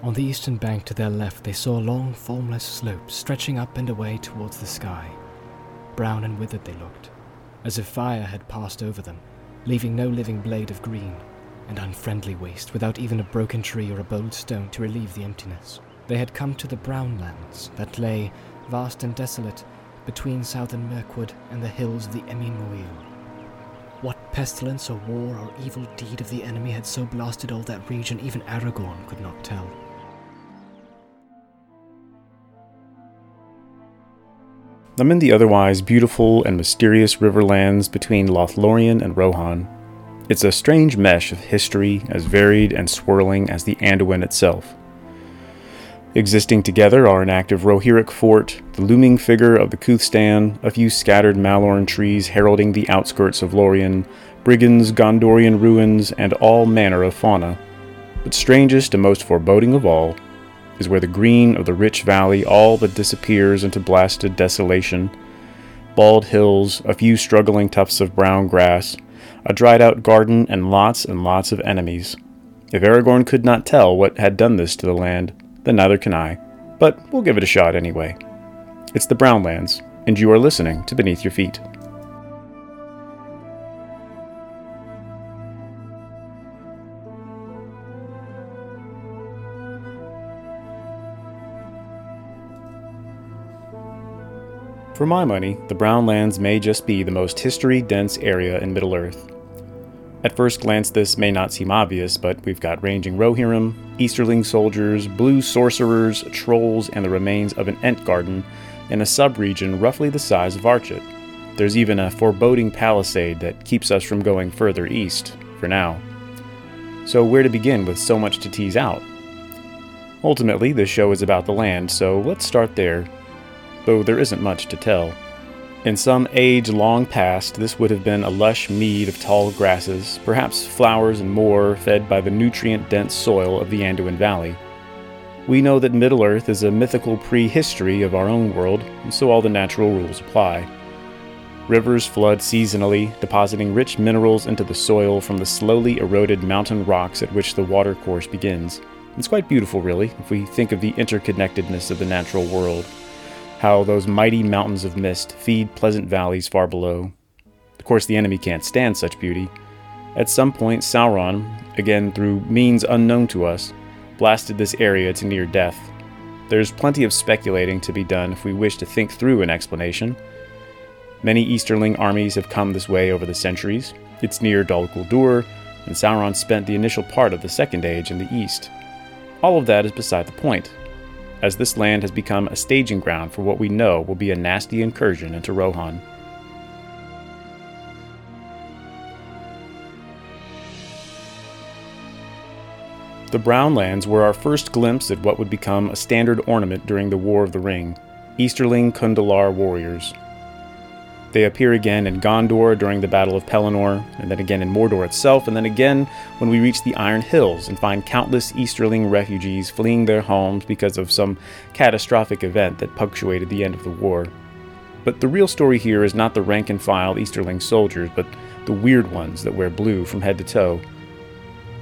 On the eastern bank to their left, they saw long, formless slopes stretching up and away towards the sky. Brown and withered they looked, as if fire had passed over them, leaving no living blade of green, and unfriendly waste without even a broken tree or a bold stone to relieve the emptiness. They had come to the brown lands that lay, vast and desolate, between southern Mirkwood and the hills of the Emyn Muil. What pestilence or war or evil deed of the enemy had so blasted all that region, even Aragorn could not tell. I'm in the otherwise beautiful and mysterious riverlands between Lothlorien and Rohan. It's a strange mesh of history as varied and swirling as the Anduin itself. Existing together are an active Rohirric fort, the looming figure of the Kuthstan, a few scattered Mallorn trees heralding the outskirts of Lorien, brigands, Gondorian ruins, and all manner of fauna. But strangest and most foreboding of all is where the green of the rich valley all but disappears into blasted desolation. Bald hills, a few struggling tufts of brown grass, a dried out garden, and lots and lots of enemies. If Aragorn could not tell what had done this to the land, then neither can I. But we'll give it a shot anyway. It's the Brownlands, and you are listening to Beneath Your Feet. For my money, the Brownlands may just be the most history dense area in Middle Earth. At first glance, this may not seem obvious, but we've got ranging Rohirrim, Easterling soldiers, blue sorcerers, trolls, and the remains of an Ent garden in a subregion roughly the size of Archet. There's even a foreboding palisade that keeps us from going further east, for now. So, where to begin with so much to tease out? Ultimately, this show is about the land, so let's start there though there isn't much to tell. In some age long past, this would have been a lush mead of tall grasses, perhaps flowers and more, fed by the nutrient dense soil of the Anduin Valley. We know that Middle Earth is a mythical prehistory of our own world, and so all the natural rules apply. Rivers flood seasonally, depositing rich minerals into the soil from the slowly eroded mountain rocks at which the watercourse begins. It's quite beautiful, really, if we think of the interconnectedness of the natural world how those mighty mountains of mist feed pleasant valleys far below. Of course, the enemy can't stand such beauty. At some point, Sauron, again through means unknown to us, blasted this area to near death. There's plenty of speculating to be done if we wish to think through an explanation. Many Easterling armies have come this way over the centuries. It's near Dol Guldur, and Sauron spent the initial part of the Second Age in the east. All of that is beside the point as this land has become a staging ground for what we know will be a nasty incursion into Rohan. The Brownlands were our first glimpse at what would become a standard ornament during the War of the Ring Easterling Khundolar warriors. They appear again in Gondor during the Battle of Pelennor, and then again in Mordor itself, and then again when we reach the Iron Hills and find countless Easterling refugees fleeing their homes because of some catastrophic event that punctuated the end of the war. But the real story here is not the rank and file Easterling soldiers, but the weird ones that wear blue from head to toe.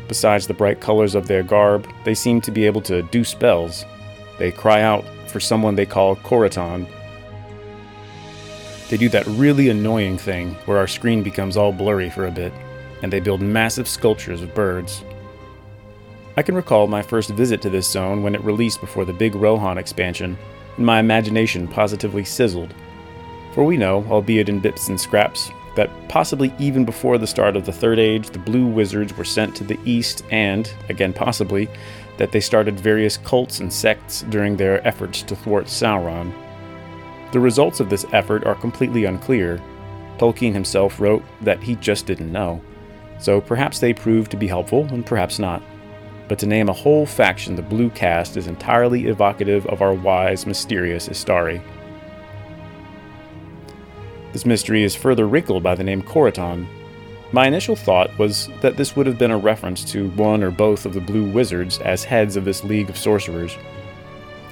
Besides the bright colors of their garb, they seem to be able to do spells. They cry out for someone they call Coriton, they do that really annoying thing where our screen becomes all blurry for a bit, and they build massive sculptures of birds. I can recall my first visit to this zone when it released before the big Rohan expansion, and my imagination positively sizzled. For we know, albeit in bits and scraps, that possibly even before the start of the Third Age, the Blue Wizards were sent to the east, and, again possibly, that they started various cults and sects during their efforts to thwart Sauron. The results of this effort are completely unclear. Tolkien himself wrote that he just didn't know. So perhaps they proved to be helpful, and perhaps not. But to name a whole faction the Blue Caste is entirely evocative of our wise, mysterious Istari. This mystery is further wrinkled by the name Coriton. My initial thought was that this would have been a reference to one or both of the Blue Wizards as heads of this League of Sorcerers.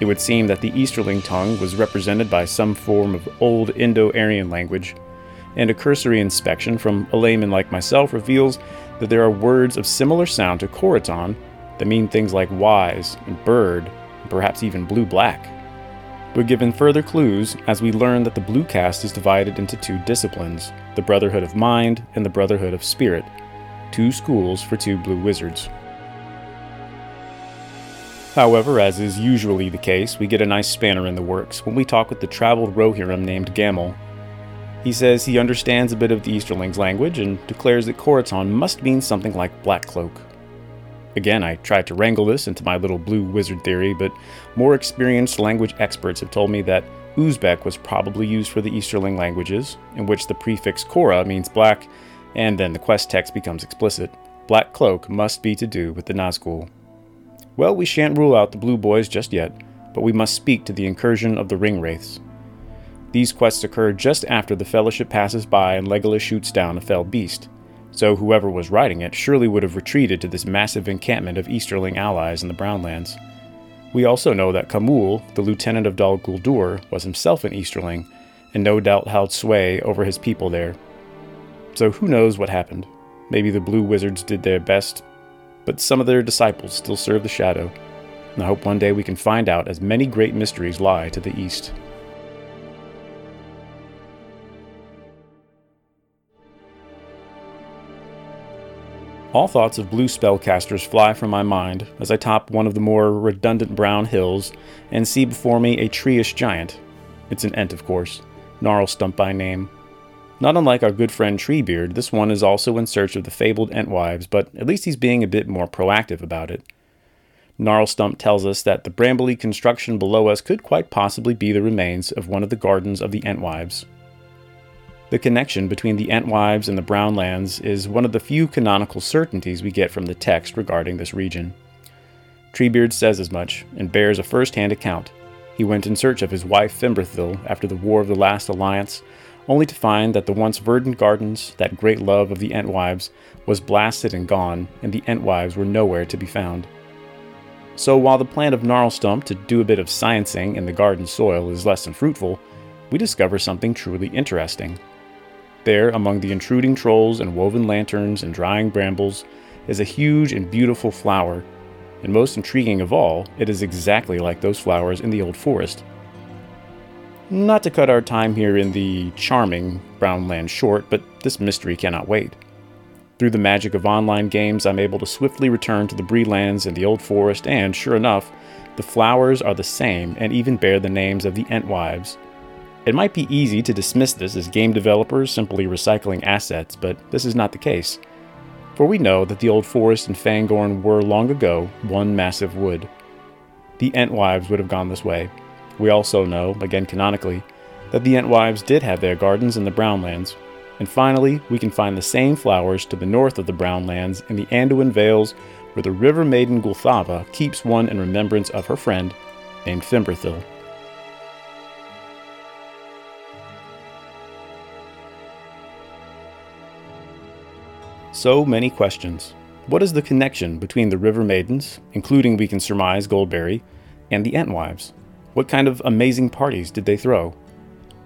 It would seem that the Easterling tongue was represented by some form of Old Indo Aryan language, and a cursory inspection from a layman like myself reveals that there are words of similar sound to Coriton that mean things like wise and bird, and perhaps even blue black. We're given further clues as we learn that the Blue Caste is divided into two disciplines the Brotherhood of Mind and the Brotherhood of Spirit, two schools for two blue wizards. However, as is usually the case, we get a nice spanner in the works when we talk with the traveled Rohirrim named Gamel. He says he understands a bit of the Easterling's language and declares that Koraton must mean something like Black Cloak. Again, I tried to wrangle this into my little blue wizard theory, but more experienced language experts have told me that Uzbek was probably used for the Easterling languages, in which the prefix Kora means black, and then the quest text becomes explicit. Black Cloak must be to do with the Nazgul. Well, we shan't rule out the Blue Boys just yet, but we must speak to the incursion of the Ring Wraiths. These quests occur just after the Fellowship passes by and Legolas shoots down a fell beast, so whoever was riding it surely would have retreated to this massive encampment of Easterling allies in the Brownlands. We also know that Khamûl, the lieutenant of Dol Guldur, was himself an Easterling, and no doubt held sway over his people there. So who knows what happened? Maybe the Blue Wizards did their best, but some of their disciples still serve the shadow, and I hope one day we can find out as many great mysteries lie to the east. All thoughts of blue spellcasters fly from my mind as I top one of the more redundant brown hills and see before me a treeish giant. It's an Ent, of course, Gnarlstump by name, not unlike our good friend Treebeard, this one is also in search of the fabled Entwives, but at least he's being a bit more proactive about it. Gnarlstump tells us that the brambly construction below us could quite possibly be the remains of one of the gardens of the Entwives. The connection between the Entwives and the Brownlands is one of the few canonical certainties we get from the text regarding this region. Treebeard says as much, and bears a first hand account. He went in search of his wife Fimbrethil after the War of the Last Alliance, only to find that the once verdant gardens, that great love of the Entwives, was blasted and gone, and the Entwives were nowhere to be found. So while the plan of Gnarlstump to do a bit of sciencing in the garden soil is less than fruitful, we discover something truly interesting. There, among the intruding trolls and woven lanterns and drying brambles, is a huge and beautiful flower, and most intriguing of all, it is exactly like those flowers in the old forest. Not to cut our time here in the charming Brownland short, but this mystery cannot wait. Through the magic of online games, I'm able to swiftly return to the Breelands and the Old Forest, and sure enough, the flowers are the same and even bear the names of the Entwives. It might be easy to dismiss this as game developers simply recycling assets, but this is not the case. For we know that the Old Forest and Fangorn were long ago one massive wood. The Entwives would have gone this way, we also know, again canonically, that the Entwives did have their gardens in the Brownlands. And finally, we can find the same flowers to the north of the Brownlands in the Anduin Vales, where the river maiden Gulthava keeps one in remembrance of her friend named Fimbrethil. So many questions. What is the connection between the River Maidens, including we can surmise Goldberry, and the Entwives? What kind of amazing parties did they throw?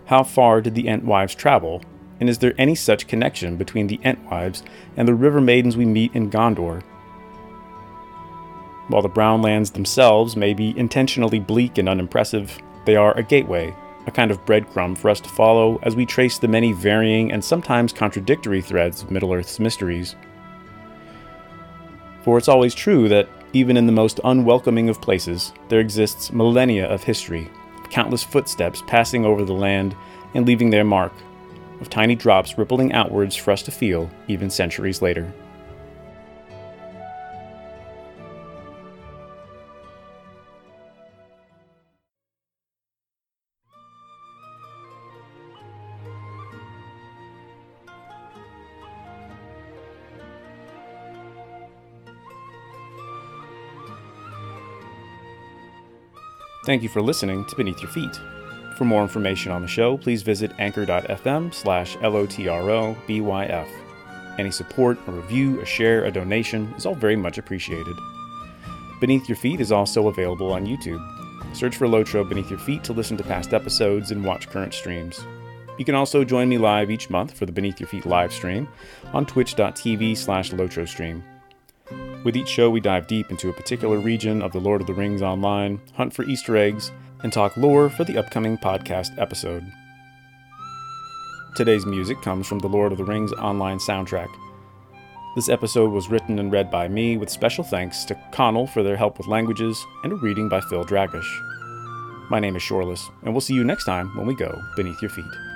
How far did the Entwives travel? And is there any such connection between the Entwives and the river maidens we meet in Gondor? While the Brownlands themselves may be intentionally bleak and unimpressive, they are a gateway, a kind of breadcrumb for us to follow as we trace the many varying and sometimes contradictory threads of Middle Earth's mysteries. For it's always true that even in the most unwelcoming of places, there exists millennia of history, countless footsteps passing over the land and leaving their mark, of tiny drops rippling outwards for us to feel even centuries later. Thank you for listening to Beneath Your Feet. For more information on the show, please visit anchor.fm slash LOTROBYF. Any support, a review, a share, a donation is all very much appreciated. Beneath Your Feet is also available on YouTube. Search for Lotro Beneath Your Feet to listen to past episodes and watch current streams. You can also join me live each month for the Beneath Your Feet live stream on twitch.tv slash LotroStream. With each show, we dive deep into a particular region of the Lord of the Rings online, hunt for Easter eggs, and talk lore for the upcoming podcast episode. Today's music comes from the Lord of the Rings online soundtrack. This episode was written and read by me, with special thanks to Connell for their help with languages and a reading by Phil Dragish. My name is Shoreless, and we'll see you next time when we go beneath your feet.